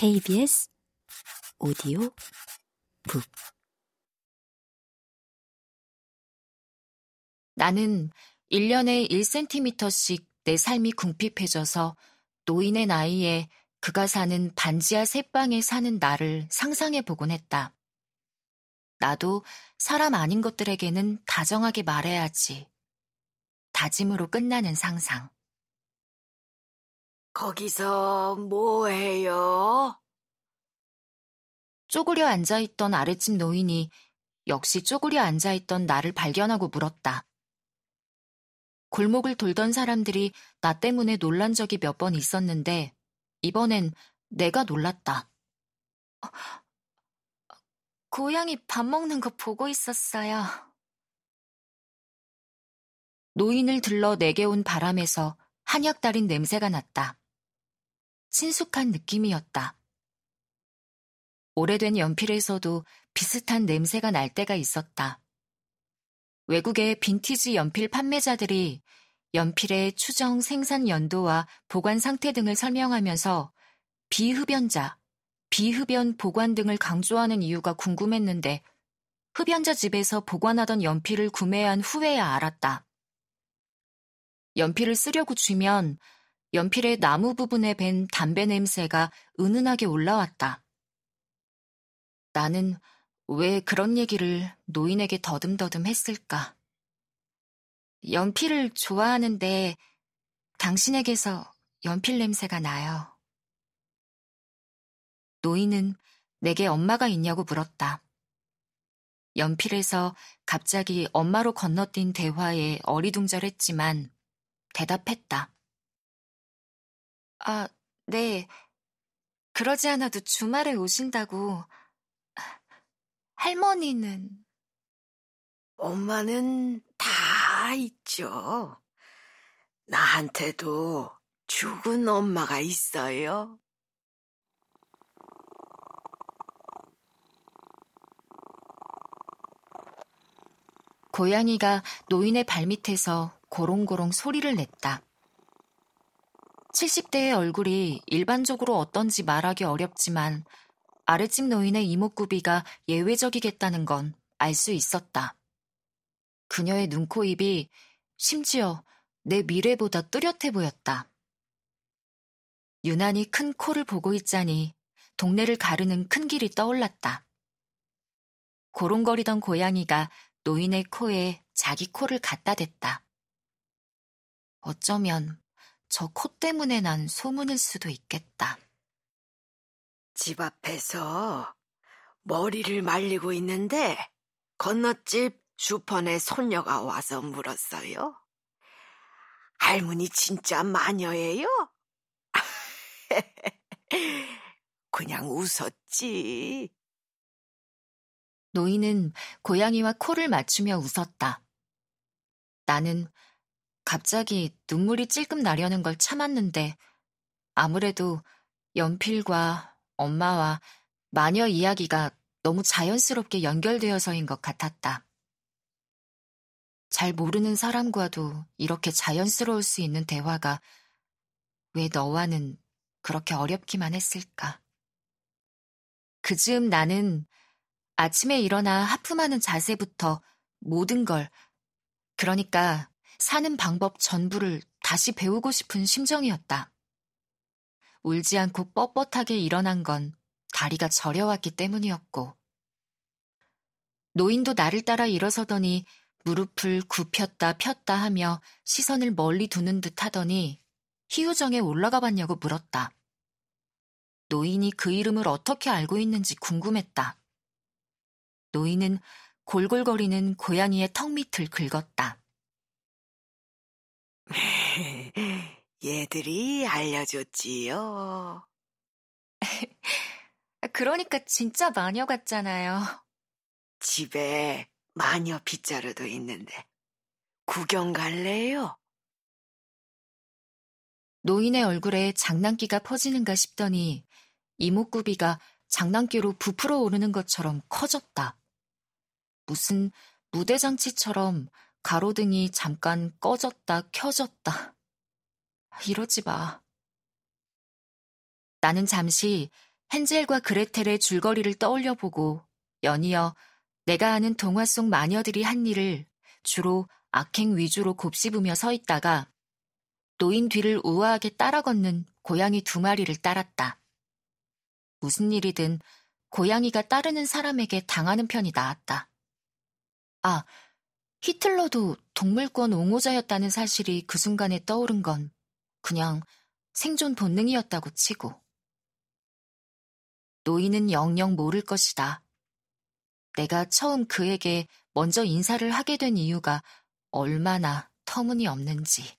KBS 오디오 북 나는 1년에 1cm씩 내 삶이 궁핍해져서 노인의 나이에 그가 사는 반지하 새방에 사는 나를 상상해 보곤 했다. 나도 사람 아닌 것들에게는 다정하게 말해야지. 다짐으로 끝나는 상상. 거기서 뭐 해요? 쪼그려 앉아있던 아랫집 노인이 역시 쪼그려 앉아있던 나를 발견하고 물었다. 골목을 돌던 사람들이 나 때문에 놀란 적이 몇 번 있었는데 이번엔 내가 놀랐다. 고양이 밥 먹는 거 보고 있었어요. 노인을 들러 내게 온 바람에서 한약 달인 냄새가 났다. 친숙한 느낌이었다. 오래된 연필에서도 비슷한 냄새가 날 때가 있었다. 외국의 빈티지 연필 판매자들이 연필의 추정 생산 연도와 보관 상태 등을 설명하면서 비흡연자, 비흡연 보관 등을 강조하는 이유가 궁금했는데 흡연자 집에서 보관하던 연필을 구매한 후에야 알았다. 연필을 쓰려고 쥐면 연필의 나무 부분에 밴 담배 냄새가 은은하게 올라왔다. 나는 왜 그런 얘기를 노인에게 더듬더듬 했을까? 연필을 좋아하는데 당신에게서 연필 냄새가 나요. 노인은 내게 엄마가 있냐고 물었다. 연필에서 갑자기 엄마로 건너뛴 대화에 어리둥절했지만 대답했다. 아, 네. 그러지 않아도 주말에 오신다고. 할머니는? 엄마는 다 있죠. 나한테도 죽은 엄마가 있어요. 고양이가 노인의 발밑에서 고롱고롱 소리를 냈다. 70대의 얼굴이 일반적으로 어떤지 말하기 어렵지만 아랫집 노인의 이목구비가 예외적이겠다는 건 알 수 있었다. 그녀의 눈, 코, 입이 심지어 내 미래보다 뚜렷해 보였다. 유난히 큰 코를 보고 있자니 동네를 가르는 큰 길이 떠올랐다. 고롱거리던 고양이가 노인의 코에 자기 코를 갖다 댔다. 어쩌면 저 코 때문에 난 소문일 수도 있겠다. 집 앞에서 머리를 말리고 있는데 건너집 슈퍼네 손녀가 와서 물었어요. 할머니 진짜 마녀예요? 그냥 웃었지. 노인은 고양이와 코를 맞추며 웃었다. 나는 갑자기 눈물이 찔끔 나려는 걸 참았는데 아무래도 연필과 엄마와 마녀 이야기가 너무 자연스럽게 연결되어서인 것 같았다. 잘 모르는 사람과도 이렇게 자연스러울 수 있는 대화가 왜 너와는 그렇게 어렵기만 했을까? 그 즈음 나는 아침에 일어나 하품하는 자세부터 모든 걸, 그러니까 사는 방법 전부를 다시 배우고 싶은 심정이었다. 울지 않고 뻣뻣하게 일어난 건 다리가 저려왔기 때문이었고, 노인도 나를 따라 일어서더니 무릎을 굽혔다 폈다 하며 시선을 멀리 두는 듯 하더니 희우정에 올라가 봤냐고 물었다. 노인이 그 이름을 어떻게 알고 있는지 궁금했다. 노인은 골골거리는 고양이의 턱 밑을 긁었다. 얘들이 알려줬지요. 그러니까 진짜 마녀 같잖아요. 집에 마녀 빗자루도 있는데 구경 갈래요? 노인의 얼굴에 장난기가 퍼지는가 싶더니 이목구비가 장난기로 부풀어 오르는 것처럼 커졌다. 무슨 무대장치처럼 가로등이 잠깐 꺼졌다 켜졌다. 이러지 마. 나는 잠시 헨젤과 그레텔의 줄거리를 떠올려 보고 연이어 내가 아는 동화 속 마녀들이 한 일을 주로 악행 위주로 곱씹으며 서 있다가 노인 뒤를 우아하게 따라 걷는 고양이 두 마리를 따랐다. 무슨 일이든 고양이가 따르는 사람에게 당하는 편이 나았다. 아, 히틀러도 동물권 옹호자였다는 사실이 그 순간에 떠오른 건 그냥 생존 본능이었다고 치고. 노인은 영영 모를 것이다. 내가 처음 그에게 먼저 인사를 하게 된 이유가 얼마나 터무니없는지.